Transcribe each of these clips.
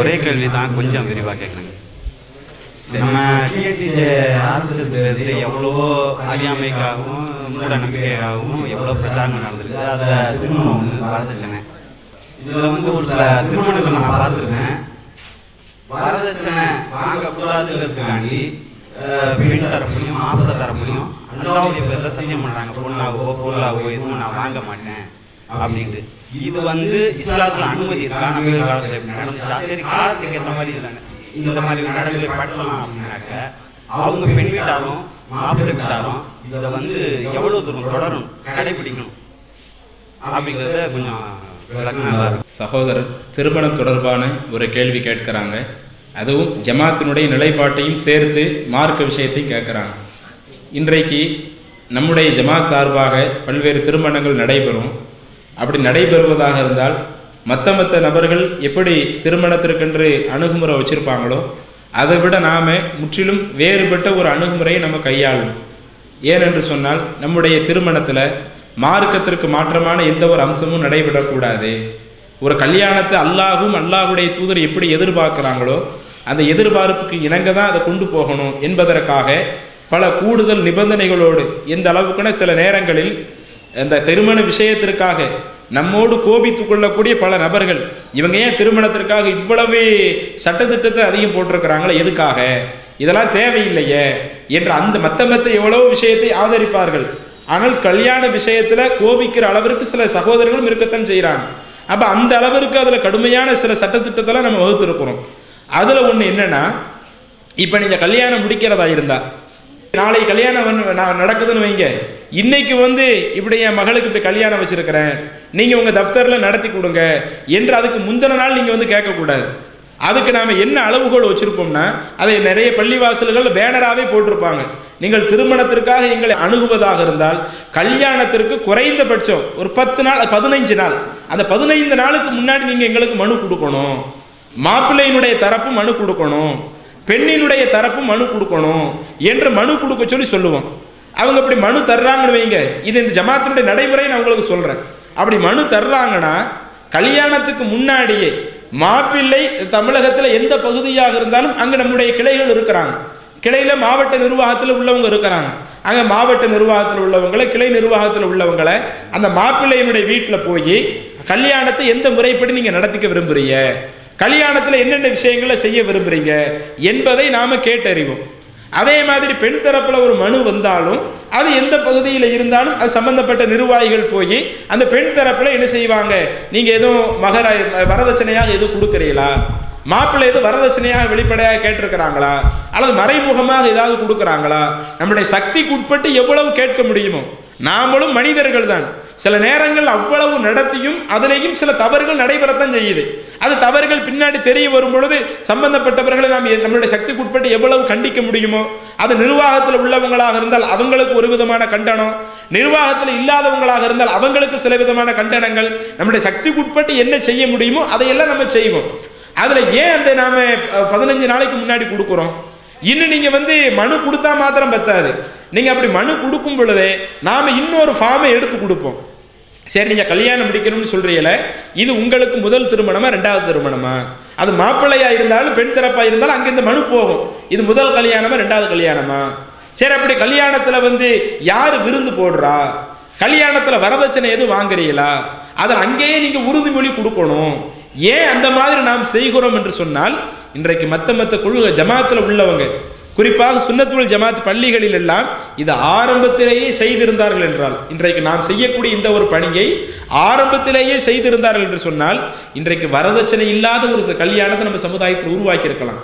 ஒரே கேள்வி தான் கொஞ்சம் விரிவாக கேட்குறேங்க நம்ம டிஎன்டிஜே ஆரம்பிச்சதுலேருந்து எவ்வளவோ அறியாமைக்காகவும் மூட நம்பிக்கைக்காகவும் எவ்வளோ பிரச்சாரங்கள் நடந்திருக்கு. அதில் திருமணம் ஒன்று வரதட்சணை. இதில் வந்து ஒரு சில திருமணங்கள் நான் பார்த்துருக்கேன். வரதட்சணை வாங்கக்கூடாதுங்கிறதுக்காண்டி பெண் தரப்புலையும் மாப்பிள்ளை தரப்புலையும் அல்லாவுடைய பேரில் சத்தியம் பண்ணுறாங்க பொண்ணாகவோ பொருளாகவோ எதுவும் நான் வாங்க மாட்டேன். அப்படின்ட்டு. இது வந்து இஸ்லாத்துல அனுமதி இருக்கா? நம்ம காலத்தில் நடந்துச்சா? சரி காலத்துக்கு ஏற்ற மாதிரி இந்த மாதிரி நடைமுறை படுத்தலாம் அப்படின்னாக்க அவங்க பெண் வீட்டாரும் மாப்பிள்ளை வீட்டாரும் இதை வந்து எவ்வளோ தூரம் தொடரும் கடைபிடிக்கணும் அப்படிங்கிறத கொஞ்சம் சகோதரர் திருமணம் தொடர்பான ஒரு கேள்வி கேட்கிறாங்க. அதுவும் ஜமாத்தினுடைய நிலைப்பாட்டையும் சேர்த்து மார்க்க விஷயத்தையும் கேட்குறாங்க. இன்றைக்கு நம்முடைய ஜமாத் சார்பாக பல்வேறு திருமணங்கள் நடைபெறும். அப்படி நடைபெறுவதாக இருந்தால் மற்ற மற்ற நபர்கள் எப்படி திருமணத்திற்கென்று அணுகுமுறை வச்சுருப்பாங்களோ அதை விட நாம் முற்றிலும் வேறுபட்ட ஒரு அணுகுமுறையை நம்ம கையாளும் ஏனென்று சொன்னால் நம்முடைய திருமணத்தில் மார்க்கத்திற்கு மாற்றமான எந்த ஒரு அம்சமும் நடைபெறக்கூடாது. ஒரு கல்யாணத்தை அல்லாஹும் அல்லாஹுடைய தூதர் எப்படி எதிர்பார்க்குறாங்களோ அந்த எதிர்பார்ப்புக்கு இணங்க தான் அதை கொண்டு போகணும் என்பதற்காக பல கூடுதல் நிபந்தனைகளோடு எந்த அளவுக்குன்னா சில நேரங்களில் இந்த திருமண விஷயத்திற்காக நம்மோடு கோபித்து கொள்ளக்கூடிய பல நபர்கள் இவங்க ஏன் திருமணத்திற்காக இவ்வளவு சட்டத்திட்டத்தை அதிகம் போட்டிருக்கிறாங்களே எதுக்காக? இதெல்லாம் தேவையில்லையே என்று அந்த மத்த மத்த எவ்வளவு விஷயத்தை ஆதரிப்பார்கள். ஆனால் கல்யாண விஷயத்தில் கோபிக்கிற அளவிற்கு சில சகோதரர்களும் இருக்கத்தான் செய்கிறாங்க அப்போ அந்த அளவிற்கு அதில் கடுமையான சில சட்டத்திட்டத்தெல்லாம் நம்ம வகுத்திருக்கிறோம். அதில் ஒன்று என்னென்னா இப்போ நீங்கள் கல்யாணம் முடிக்கிறதா இருந்தால் நாளை கல்யாணம் நடக்குதுன்னு வைங்க. இன்னைக்கு வந்து இப்படி என் மகளுக்கு இப்படி கல்யாணம் வச்சுருக்கிறேன். நீங்கள் உங்கள் தஃப்தரில் நடத்தி கொடுங்க என்று அதுக்கு முந்தின நாள் நீங்கள் வந்து கேட்கக்கூடாது. அதுக்கு நாம் என்ன அளவுகோல் வச்சுருப்போம்னா அதை நிறைய பள்ளிவாசல்கள் பேனராகவே போட்டிருப்பாங்க. நீங்கள் திருமணத்திற்காக எங்களை அணுகுவதாக இருந்தால் கல்யாணத்திற்கு குறைந்தபட்சம் ஒரு பத்து நாள் பதினைஞ்சு நாள். அந்த பதினைந்து நாளுக்கு முன்னாடி நீங்கள் எங்களுக்கு மனு கொடுக்கணும். மாப்பிள்ளையினுடைய தரப்பு மனு கொடுக்கணும். பெண்ணினுடைய தரப்பு மனு கொடுக்கணும் என்று மனு கொடுக்க சொல்லி சொல்லுவோம். அவங்க அப்படி மனு தர்றாங்கன்னு வைங்க. இது இந்த ஜமாத்தினுடைய நடைமுறை நான் உங்களுக்கு சொல்கிறேன் அப்படி மனு தர்றாங்கன்னா கல்யாணத்துக்கு முன்னாடியே மாப்பிள்ளை தமிழகத்தில் எந்த பகுதியாக இருந்தாலும் அங்கே நம்முடைய கிளைகள் இருக்கிறாங்க. கிளையில் மாவட்ட நிர்வாகத்தில் உள்ளவங்க இருக்கிறாங்க. அங்கே மாவட்ட நிர்வாகத்தில் உள்ளவங்களை கிளை நிர்வாகத்தில் உள்ளவங்களை அந்த மாப்பிள்ளையினுடைய வீட்டில் போய் கல்யாணத்தை எந்த முறைப்படி நீங்கள் நடத்திக்க விரும்புகிறீங்க கல்யாணத்தில் என்னென்ன விஷயங்களை செய்ய விரும்புகிறீங்க என்பதை நாம் கேட்டறிவோம். அதே மாதிரி பெண் தரப்பில் ஒரு மனு வந்தாலும் அது எந்த பகுதியில் இருந்தாலும் அது சம்பந்தப்பட்ட நிர்வாகிகள் போய் அந்த பெண் தரப்பில் என்ன செய்வாங்க? நீங்கள் எதுவும் மகர வரதட்சணையாக எதுவும் கொடுக்குறீங்களா? மாப்பிள்ளை எதுவும் வரதட்சணையாக வெளிப்படையாக கேட்டிருக்கிறாங்களா? அல்லது மறைமுகமாக ஏதாவது கொடுக்குறாங்களா? நம்முடைய சக்திக்கு உட்பட்டு எவ்வளவு கேட்க முடியுமோ? நாமளும் மனிதர்கள் தான் சில நேரங்கள் அவ்வளவு நடத்தியும் அதிலேயும் சில தவறுகள் நடைபெறத்தான் செய்யுது. அது தவறுகள் பின்னாடி தெரிய வரும் பொழுது சம்பந்தப்பட்டவர்களை நாம் நம்மளுடைய சக்திக்கு உட்பட்டு எவ்வளவு கண்டிக்க முடியுமோ அது நிர்வாகத்தில் உள்ளவங்களாக இருந்தால் அவங்களுக்கு ஒரு விதமான கண்டனம். நிர்வாகத்தில் இல்லாதவங்களாக இருந்தால் அவங்களுக்கு சில விதமான கண்டனங்கள். நம்முடைய சக்திக்கு உட்பட்டு என்ன செய்ய முடியுமோ அதையெல்லாம் நம்ம செய்வோம். அதில் ஏன் அந்த நாம பதினஞ்சு நாளைக்கு முன்னாடி கொடுக்குறோம்? இன்னும் நீங்கள் வந்து மனு கொடுத்தா மாத்திரம் பத்தாது. நீங்க அப்படி மனு கொடுக்கும் பொழுதே நாம இன்னொரு ஃபார்மை எடுத்து கொடுப்போம். சரி நீங்க கல்யாணம் முடிக்கணும்னு சொல்றீங்கள இது உங்களுக்கு முதல் திருமணமா ரெண்டாவது திருமணமா? அது மாப்பிள்ளையா இருந்தாலும் பெண் தரப்பா இருந்தாலும் அங்க இந்த மனு போகும். இது முதல் கல்யாணமா ரெண்டாவது கல்யாணமா? சரி அப்படி கல்யாணத்துல வந்து யாரு விருந்து போடுறா? கல்யாணத்துல வரதட்சணை எதுவும் வாங்குறீங்களா? அதை அங்கேயே நீங்க உறுதிமொழி கொடுக்கணும். ஏன் அந்த மாதிரி நாம் செய்கிறோம் என்று சொன்னால் இன்றைக்கு மத்த மத்த குழு ஜமாத்தில் உள்ளவங்க குறிப்பாக சுன்னத்துல் ஜமாத் பள்ளிகளில் எல்லாம் இது ஆரம்பத்திலேயே செய்திருந்தார்கள் என்றால் இன்றைக்கு நாம் செய்யக்கூடிய இந்த ஒரு பணியை ஆரம்பத்திலேயே செய்திருந்தார்கள் என்று சொன்னால் இன்றைக்கு வரதட்சணை இல்லாத ஒரு கல்யாணத்தை நம்ம சமுதாயத்தில் உருவாக்கி இருக்கலாம்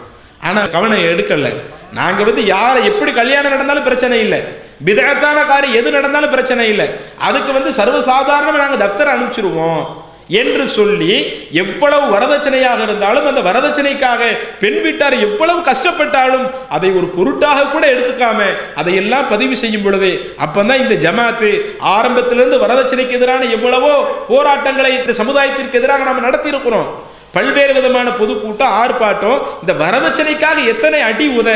ஆனால் கவனம் எடுக்கலை. நாங்கள் வந்து யாரை எப்படி கல்யாணம் நடந்தாலும் பிரச்சனை இல்லை. பிதகத்தான காரியம் எது நடந்தாலும் பிரச்சனை இல்லை. அதுக்கு வந்து சர்வசாதாரணமாக நாங்கள் தப்தரை அனுப்பிச்சிருவோம். என்று சொல்லி எவ்வளவு வரதட்சணையாக இருந்தாலும் அந்த வரதட்சணைக்காக பெண் வீட்டார் எவ்வளவு கஷ்டப்பட்டாலும் அதை ஒரு பொருட்டாக கூட எடுத்துக்காம அதையெல்லாம் பதிவு செய்யும் பொழுது அப்பந்தான் இந்த ஜமாத்து ஆரம்பத்திலிருந்து வரதட்சணைக்கு எதிரான எவ்வளவோ போராட்டங்களை இந்த சமுதாயத்திற்கு எதிராக நாம் நடத்தி இருக்கிறோம் பல்வேறு விதமான பொதுக்கூட்டம் ஆர்ப்பாட்டம் இந்த வரதட்சணைக்காக எத்தனை அடி உத?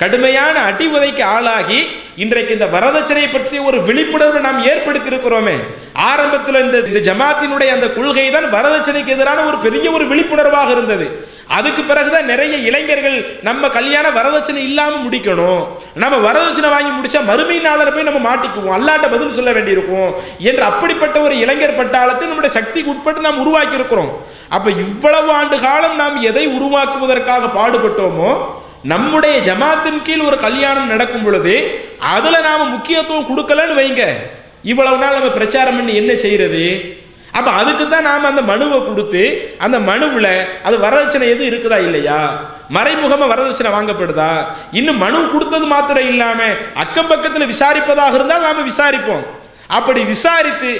கடுமையான அடி உதைக்கு ஆளாகி இன்றைக்கு இந்த வரதட்சணை பற்றிய ஒரு விழிப்புணர்வு நாம் ஏற்படுத்தி இருக்கிறோமே ஆரம்பத்தில் இந்த இந்த ஜமாத்தினுடைய அந்த கொள்கை தான் வரதட்சணைக்கு எதிரான ஒரு பெரிய ஒரு விழிப்புணர்வாக இருந்தது. அதுக்கு பிறகுதான் நிறைய இளைஞர்கள் நம்ம கல்யாண வரதட்சணை இல்லாம முடிக்கணும். நம்ம வரதட்சணை வாங்கி முடிச்சா மறுமை நாளில் போய் நம்ம மாட்டிக்குவோம். அல்லாட்ட பதில் சொல்ல வேண்டியிருக்கும் என்று அப்படிப்பட்ட ஒரு இளைஞர் பட்டாளத்தை நம்முடைய சக்திக்கு உட்பட்டு நாம் உருவாக்கி இருக்கிறோம் அப்ப இவ்வளவு ஆண்டு காலம் நாம் எதை உருவாக்குவதற்காக பாடுபட்டோமோ நம்முடைய ஜமாத்தின் கீழ் ஒரு கல்யாணம் நடக்கும் பொழுது அதில் நாம் முக்கியத்துவம் கொடுக்கலன்னு வைங்க. இவ்வளவு நாள் நம்ம பிரச்சாரம் பண்ணி என்ன செய்கிறது அப்போ அதுக்கு தான் நாம் அந்த மனுவை கொடுத்து அந்த மனுவில் அது வரதட்சணை எதுவும் இருக்குதா இல்லையா? மறைமுகமாக வரதட்சணை வாங்கப்படுதா? இன்னும் மனு கொடுத்தது மாத்திரம் இல்லாமல் அக்கம் பக்கத்தில் விசாரிப்பதாக இருந்தால் நாம் விசாரிப்போம். அப்படி விசாரித்து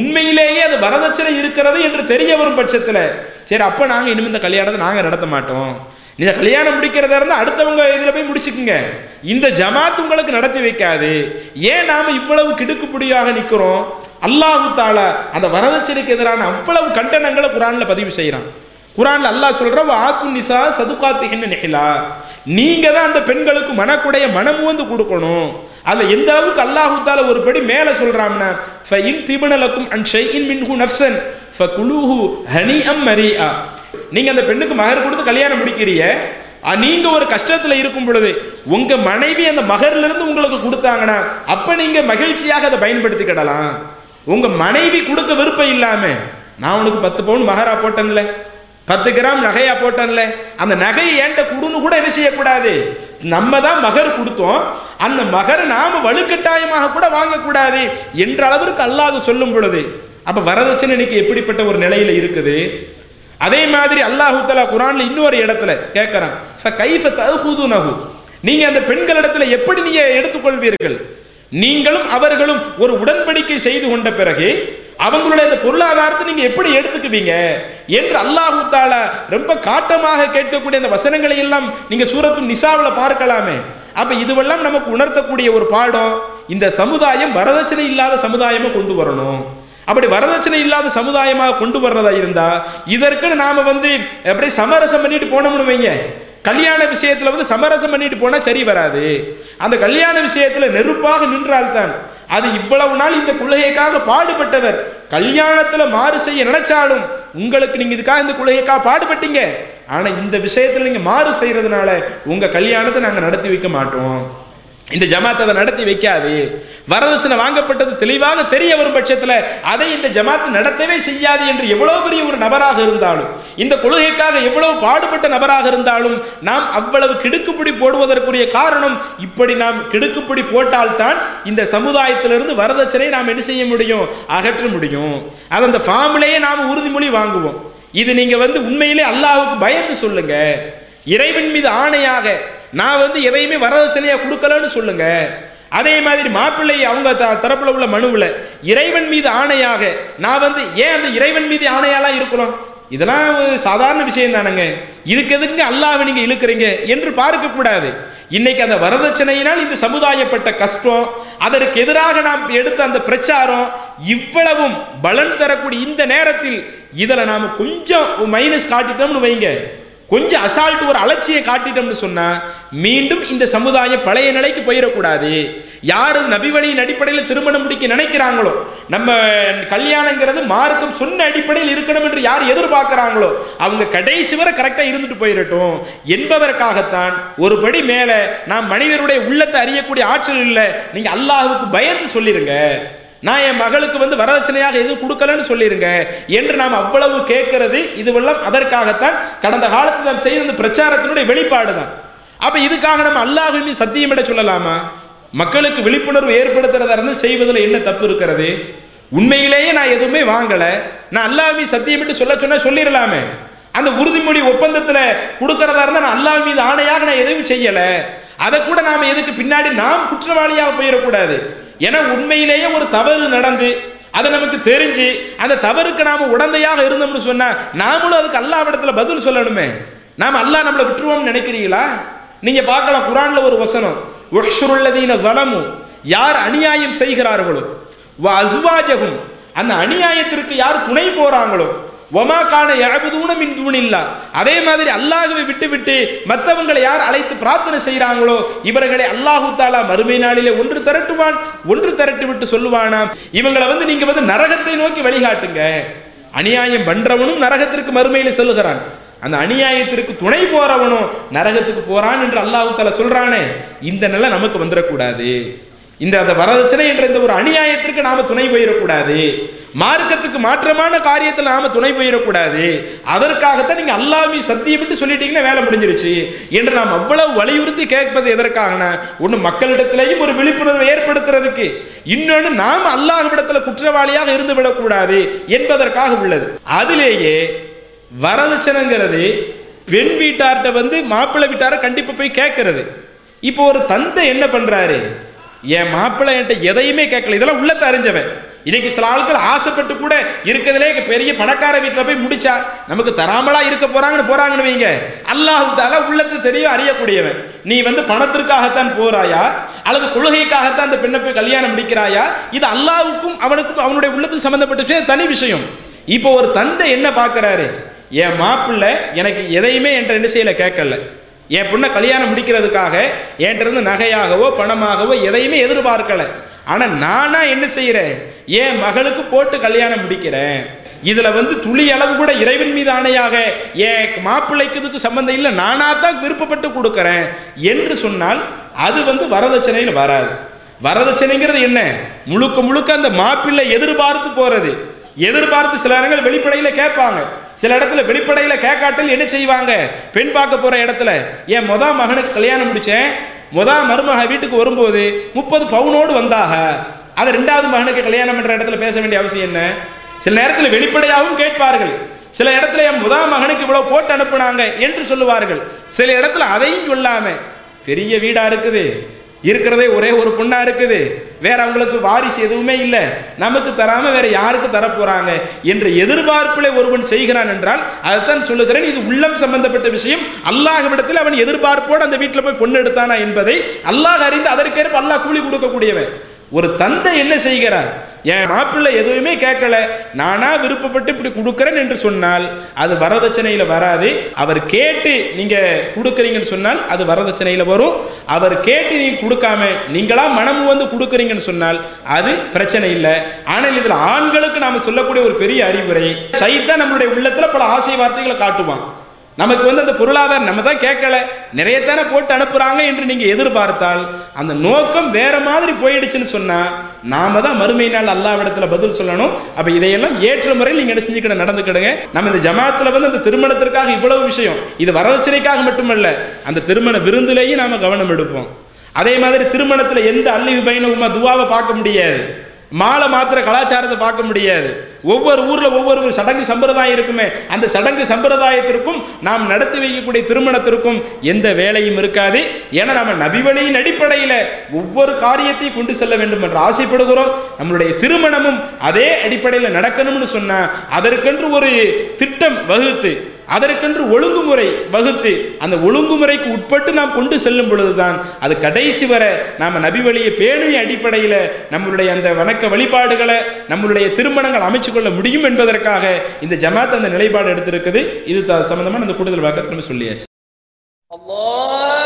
உண்மையிலேயே அது வரதட்சணை இருக்கிறது என்று தெரிய வரும் பட்சத்தில் சரி அப்போ நாங்கள் இனிமே இந்த கல்யாணத்தை நாங்கள் நடத்த மாட்டோம். இந்த கல்யாணம் முடிக்கிறதா இருந்தால் அடுத்தவங்க இதில் போய் முடிச்சுக்குங்க. இந்த ஜமாத் உங்களுக்கு நடத்தி வைக்காது. ஏன் நாம் இவ்வளவு கிடுக்குப்பிடியாக நிற்கிறோம் அல்லாஹு தாலா அந்த வரதட்சணைக்கு எதிரான அவ்வளவு கண்டனங்களை குரானில் பதிவு செய்கிறான் குரானில் அல்லாஹ் சொல்கிறோம் ஆத்து நிசா சதுக்காத்து என்ன நிகழா நீங்கள் தான் அந்த பெண்களுக்கு மனக்குடைய மனம் வந்து கொடுக்கணும். அதில் எந்த அளவுக்கு அல்லாஹு ஒரு படி மேல சொல்றான்னா ஃபஇன் அண்ட் ஷை இன் மின்ஹு நஃப்ஸன் ஹனி அம் மரியா நீங்க அந்த பெண்ணுக்கு மகர் கொடுத்து கல்யாணம் முடிக்கிறீங்க. நீங்க ஒரு கஷ்டத்துல இருக்கும் பொழுது உங்க மனைவி அந்த மகர்ல இருந்து உங்களுக்கு கொடுத்தாங்கன்னா அப்ப நீங்க மகிழ்ச்சியாக அதை பயன்படுத்திக்கிடலாம். உங்க மனைவி கொடுக்க விருப்பம் இல்லாம நான் உனக்கு பத்து பவுன் மகரா போட்டேன்ல பத்து கிராம் நகையா போட்டேன்ல அந்த நகையை ஏன்ட்ட குடுன்னு கூட என்ன செய்யக்கூடாது? நம்ம தான் மகர் கொடுத்தோம். அந்த மகரை நாம வலுக்கட்டாயமாக கூட வாங்கக்கூடாது என்ற அளவிற்கு அல்லாது சொல்லும் பொழுது அப்ப வரதட்சணை இன்னைக்கு எப்படிப்பட்ட ஒரு நிலையில இருக்குது? அதே மாதிரி அல்லாஹு தலா குரான்ல இன்னொரு இடத்துல கேட்கிறான் கைஃப தகுதுனஹு நீங்க அந்த பெண்களிடத்துல எப்படி நீங்க எடுத்துக்கொள்வீர்கள்? நீங்களும் அவர்களும் ஒரு உடன்படிக்கை செய்து கொண்ட பிறகு அவங்களுடைய அந்த பொருளாதாரத்தை நீங்க எப்படி எடுத்துக்குவீங்க? என்று அல்லாஹு தாலா ரொம்ப காட்டமாக கேட்கக்கூடிய அந்த வசனங்களை எல்லாம் நீங்க சூரத்து நிசாவில் பார்க்கலாமே. அப்ப இதுவெல்லாம் நமக்கு உணர்த்தக்கூடிய ஒரு பாடம். இந்த சமுதாயம் வரதட்சணை இல்லாத சமுதாயமா கொண்டு வரணும். அப்படி வரதட்சணை இல்லாத சமுதாயமாக கொண்டு வர்றதா இருந்தா இதற்குன்னு நாம வந்து அப்படியே சமரசம் பண்ணிட்டு போனோம்னு வைங்க. கல்யாண விஷயத்துல வந்து சமரசம் பண்ணிட்டு போனா சரி வராது. அந்த கல்யாண விஷயத்துல நெருப்பாக நின்றால்தான். அது இவ்வளவு நாள் இந்த கொள்கைக்காக பாடுபட்டவர். கல்யாணத்துல மாறு செய்ய நினைச்சாலும் உங்களுக்கு நீங்க இதுக்காக இந்த கொள்கைக்காக பாடுபட்டீங்க. ஆனா இந்த விஷயத்துல நீங்க மாறு செய்யறதுனால உங்க கல்யாணத்தை நாங்க நடத்தி வைக்க மாட்டோம். இந்த ஜமாத் அதை நடத்தி வைக்காது. வரதட்சணை வாங்கப்பட்டது தெளிவாக தெரிய வரும் பட்சத்தில் அதை இந்த ஜமாத் நடத்தவே செய்யாது என்று எவ்வளவு பெரிய ஒரு நபராக இருந்தாலும் இந்த கொள்கைக்காக எவ்வளவு பாடுபட்ட நபராக இருந்தாலும் நாம் அவ்வளவு கிடுக்குப்பிடி போடுவதற்குரிய காரணம் இப்படி நாம் கிடுக்குப்பிடி போட்டால்தான் இந்த சமுதாயத்திலிருந்து வரதட்சணை நாம் என்ன செய்ய முடியும்? அகற்ற முடியும். அது அந்த ஃபார்ம்லேயே நாம் உறுதிமொழி வாங்குவோம். இது நீங்கள் வந்து உண்மையிலே அல்லாவுக்கு பயந்து சொல்லுங்க. இறைவன் மீது ஆணையாக நான் வந்து எதையுமே வரதட்சணையாக கொடுக்கலன்னு சொல்லுங்க. அதே மாதிரி மாப்பிள்ளை அவங்க த- தரப்புல உள்ள மனுவில் இறைவன் மீது ஆணையாக நான் வந்து ஏன் அந்த இறைவன் மீது ஆணையாலாம் இருக்கிறோம்? இதெல்லாம் ஒரு சாதாரண விஷயம் தானங்க. இதுக்கு எதுக்கு அல்லாவை நீங்க இழுக்கிறீங்க என்று பார்க்க கூடாது. இன்னைக்கு அந்த வரதட்சணையினால் இந்த சமுதாயப்பட்ட கஷ்டம் அதற்கு எதிராக நாம் எடுத்த அந்த பிரச்சாரம் இவ்வளவும் பலன் தரக்கூடிய இந்த நேரத்தில் இதில் நாம் கொஞ்சம் மைனஸ் காட்டிட்டோம்னு வைங்க. கொஞ்சம் அசால்ட் ஒரு அலட்சியை காட்டிட்டோம்னு சொன்னால் மீண்டும் இந்த சமுதாயம் பழைய நிலைக்கு போயிடக்கூடாது. யார் நபி வழியின் அடிப்படையில் திருமணம் முடிக்க நினைக்கிறாங்களோ நம்ம கல்யாணங்கிறது மார்க்கம் சொன்ன அடிப்படையில் இருக்கணும் என்று யார் எதிர்பார்க்கிறாங்களோ அவங்க கடைசி வரை கரெக்டாக இருந்துட்டு போயிடட்டும். என்பதற்காகத்தான் ஒரு படி மேலே நாம் மனிதருடைய உள்ளத்தை அறியக்கூடிய ஆற்றல் இல்லை. நீங்கள் அல்லாஹுக்கு பயந்து சொல்லிடுங்க நான் என் மகளுக்கு வந்து வரதட்சணையாக எதுவும் கொடுக்கலன்னு சொல்லிருங்க. என்று நாம் அவ்வளவு கேட்கிறது. இதுவெல்லாம் அதற்காகத்தான் கடந்த காலத்தில் நாம் செய்த அந்த பிரச்சாரத்தினுடைய வெளிப்பாடு தான் அப்போ இதுக்காக நம்ம அல்லாஹுமே சத்தியமிட சொல்லலாமா? மக்களுக்கு விழிப்புணர்வு ஏற்படுத்துறதா இருந்து செய்வதில் என்ன தப்பு இருக்கிறது? உண்மையிலேயே நான் எதுவுமே வாங்கலை. நான் அல்லாஹ்மீ சத்தியமிட்டு சொல்ல சொன்னால் சொல்லிடலாமே அந்த உறுதிமொழி ஒப்பந்தத்தில் கொடுக்கறதா இருந்தால் நான் அல்லாஹ் மீது ஆணையாக நான் எதுவும் செய்யலை. அதை கூட நாம் எதுக்கு பின்னாடி நாம் குற்றவாளியாக போயிடக்கூடாது. ஏன்னா உண்மையிலேயே ஒரு தவறு நடந்து அதை நமக்கு தெரிஞ்சு அந்த தவறுக்கு நாம் உடந்தையாக இருந்தோம்னு சொன்னால் நாமளும் அதுக்கு அல்லாவிடத்துல பதில் சொல்லணுமே. நாம் அல்லாஹ் நம்மளை விட்டுருவோம்னு நினைக்கிறீங்களா? நீங்கள் பார்க்கலாம் குரானில் ஒரு வசனம் உஹ்ஷுருல்லதீன ஸலமு யார் அநியாயம் செய்கிறார்களோ வ அஸ்வாஜகும் அந்த அநியாயத்திற்கு யார் துணை போகிறாங்களோ ஒமா காண யாபுதூன மின் தூணில்லா. அதே மாதிரி அல்லாஹுவை விட்டு விட்டு மற்றவங்களை யார் அழைத்து பிரார்த்தனை செய்கிறாங்களோ இவர்களை அல்லாஹு தாலா மறுமை நாளிலே ஒன்று திரட்டுவான் ஒன்று திரட்டி விட்டு சொல்லுவானாம் இவங்களை வந்து நீங்க வந்து நரகத்தை நோக்கி வழிகாட்டுங்க. அநியாயம் பண்றவனும் நரகத்திற்கு மறுமையில செல்லுகிறான். அந்த அநியாயத்திற்கு துணை போறவனும் நரகத்துக்கு போறான் என்று அல்லாஹு தாலா சொல்றானே. இந்த நிலை நமக்கு வந்துடக்கூடாது இந்த அந்த வரதட்சணை என்ற இந்த ஒரு அநியாயத்திற்கு நாம துணை போயிடக்கூடாது மார்க்கத்துக்கு மாற்றமான காரியத்தில் நாம துணை போயிடக்கூடாது. அதற்காகத்தான் நீங்க அல்லாமி சத்தியம் விட்டு சொல்லிட்டீங்கன்னா வேலை முடிஞ்சிருச்சு. என்று நாம் அவ்வளவு வலியுறுத்தி கேட்பது எதற்காகனா? ஒன்று மக்களிடத்திலேயும் ஒரு விழிப்புணர்வை ஏற்படுத்துறதுக்கு. இன்னொன்று நாம் அல்லாஹ்விடத்தில் குற்றவாளியாக இருந்து விடக்கூடாது என்பதற்காக உள்ளது. அதிலேயே வரதட்சணைங்கிறது பெண் வீட்டார்கிட்ட வந்து மாப்பிள்ளை வீட்டாரை கண்டிப்பாக போய் கேட்கறது. இப்போ ஒரு தந்தை என்ன பண்றாரு? என் மாப்பிள்ளை என்கிட்ட எதையுமே கேட்கல. இதெல்லாம் உள்ளத்தை அறிஞ்சவன். இன்னைக்கு சில ஆட்கள் ஆசைப்பட்டு கூட இருக்கிறதுலே பெரிய பணக்கார வீட்டில் போய் முடிச்சா நமக்கு தராமலா இருக்க போறாங்கன்னு போறாங்கன்னு வைங்க. அல்லாஹு தால உள்ளத்தை தெரியும் அறியக்கூடியவன். நீ வந்து பணத்திற்காகத்தான் போறாயா அல்லது கொள்கைக்காகத்தான் அந்த பெண்ணை போய் கல்யாணம் முடிக்கிறாயா? இது அல்லாவுக்கும் அவனுக்கும் அவனுடைய உள்ளத்துக்கு சம்பந்தப்பட்ட விஷயம் தனி விஷயம். இப்போ ஒரு தந்தை என்ன பார்க்கறாரு என் மாப்பிள்ளை எனக்கு எதையுமே என்ற என்ன செய்யல கேட்கல. என் பொண்ணை கல்யாணம் முடிக்கிறதுக்காக என்கிட்ட இருந்து நகையாகவோ பணமாகவோ எதையுமே எதிர்பார்க்கலை. ஆனால் நானா என்ன செய்கிறேன் என் மகளுக்கு போட்டு கல்யாணம் முடிக்கிறேன். இதுல வந்து துளி அளவு கூட இறைவன் மீது ஆணையாக என் மாப்பிள்ளைக்கு இதுக்கு சம்பந்தம் இல்லை நானா தான் விருப்பப்பட்டு கொடுக்கறேன் என்று சொன்னால் அது வந்து வரதட்சணையில் வராது. வரதட்சணைங்கிறது என்ன? முழுக்க முழுக்க அந்த மாப்பிள்ளை எதிர்பார்த்து போறது. எதிர்பார்த்து சில இடங்கள் வெளிப்படையில கேட்பாங்க. சில இடத்துல வெளிப்படையில கேட்காட்டில் என்ன செய்வாங்க? பெண் பார்க்க போற இடத்துல என் மொதல் மகனுக்கு கல்யாணம் முடிச்சேன்? முதல் மருமக வீட்டுக்கு வரும்போது முப்பது பவுனோடு வந்தாக. அதை ரெண்டாவது மகனுக்கு கல்யாணம் என்ற இடத்துல பேச வேண்டிய அவசியம் என்ன? சில நேரத்தில் வெளிப்படையாகவும் கேட்பார்கள். சில இடத்துல என் முதா மகனுக்கு இவ்வளோ போட்டு அனுப்புனாங்க என்று சொல்லுவார்கள். சில இடத்துல அதையும் சொல்லாமல் பெரிய வீடாக இருக்குது. இருக்கிறதே ஒரே ஒரு பொண்ணாக இருக்குது. வேற அவங்களுக்கு வாரிசு எதுவுமே இல்லை. நமக்கு தராமல் வேற யாருக்கு தரப்போறாங்க? என்ற எதிர்பார்ப்பிலே ஒருவன் செய்கிறான் என்றால் அதைத்தான் சொல்லுகிறேன். இது உள்ளம் சம்பந்தப்பட்ட விஷயம். அல்லாஹ்விடத்தில் அவன் எதிர்பார்ப்போடு அந்த வீட்டில் போய் பொண்ணு எடுத்தானா என்பதை அல்லாஹ் அறிந்து அதற்கேற்ப அல்லாஹ் கூலி கொடுக்கக்கூடியவன். ஒரு தந்தை என்ன செய்கிறார்? என் மாப்பிள்ளை எதுவுமே கேட்கல. நானா விருப்பப்பட்டு இப்படி கொடுக்குறேன் என்று சொன்னால் அது வரதட்சணையில் வராது. அவர் கேட்டு நீங்க கொடுக்குறீங்கன்னு சொன்னால் அது வரதட்சணையில் வரும். அவர் கேட்டு நீ கொடுக்காம நீங்களா மனம் வந்து கொடுக்குறீங்கன்னு சொன்னால் அது பிரச்சனை இல்லை. ஆனால் இதில் ஆண்களுக்கு நாம சொல்லக்கூடிய ஒரு பெரிய அறிவுரை சைத்தான் நம்மளுடைய உள்ளத்துல பல ஆசை வார்த்தைகளை காட்டுவான். நமக்கு வந்து அந்த பொருளாதாரம் நம்ம தான் கேட்கல. நிறையத்தானே போட்டு அனுப்புகிறாங்க என்று நீங்கள் எதிர்பார்த்தால் அந்த நோக்கம் வேற மாதிரி போயிடுச்சுன்னு சொன்னால் நாம தான் மறுமை நாள் அல்லாவிடத்தில் பதில் சொல்லணும். அப்போ இதையெல்லாம் ஏற்ற முறையில் நீங்கள் என்ன செஞ்சுக்கிட நடந்துக்கிடுங்க. நம்ம இந்த ஜமாத்தில் வந்து அந்த திருமணத்திற்காக இவ்வளவு விஷயம் இது வரதட்சணைக்காக மட்டுமல்ல அந்த திருமண விருந்திலேயும் நாம் கவனம் எடுப்போம். அதே மாதிரி திருமணத்தில் எந்த அல்லி பைனவுமா துவாவை பார்க்க முடியாது. மாலை மாத்திர கலாச்சாரத்தை பார்க்க முடியாது. ஒவ்வொரு ஊரில் ஒவ்வொரு சடங்கு சம்பிரதாயம் இருக்குமே. அந்த சடங்கு சம்பிரதாயத்திற்கும் நாம் நடத்தி வைக்கக்கூடிய திருமணத்திற்கும் எந்த வேலையும் இருக்காது. ஏன்னா நம்ம நபிவழியின் அடிப்படையில் ஒவ்வொரு காரியத்தையும் கொண்டு செல்ல வேண்டும் என்று ஆசைப்படுகிறோம். நம்மளுடைய திருமணமும் அதே அடிப்படையில் நடக்கணும்னு சொன்னால் அதற்கென்று ஒரு திட்டம் வகுத்து அதற்கென்று ஒழுங்குமுறை வகுத்து அந்த ஒழுங்குமுறைக்கு உட்பட்டு நாம் கொண்டு செல்லும் பொழுதுதான் அது கடைசி வர நாம் நபி வழியை பேணிய அடிப்படையில் நம்மளுடைய அந்த வணக்க வழிபாடுகளை நம்மளுடைய திருமணங்கள் அமைச்சு கொள்ள முடியும் என்பதற்காக இந்த ஜமாத் அந்த நிலைப்பாடு எடுத்திருக்குது. இது சம்பந்தமான அந்த கூடுதல் வாக்கத்தை நம்ம சொல்லியாச்சு. Allah